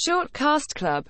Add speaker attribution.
Speaker 1: Short Cast Club.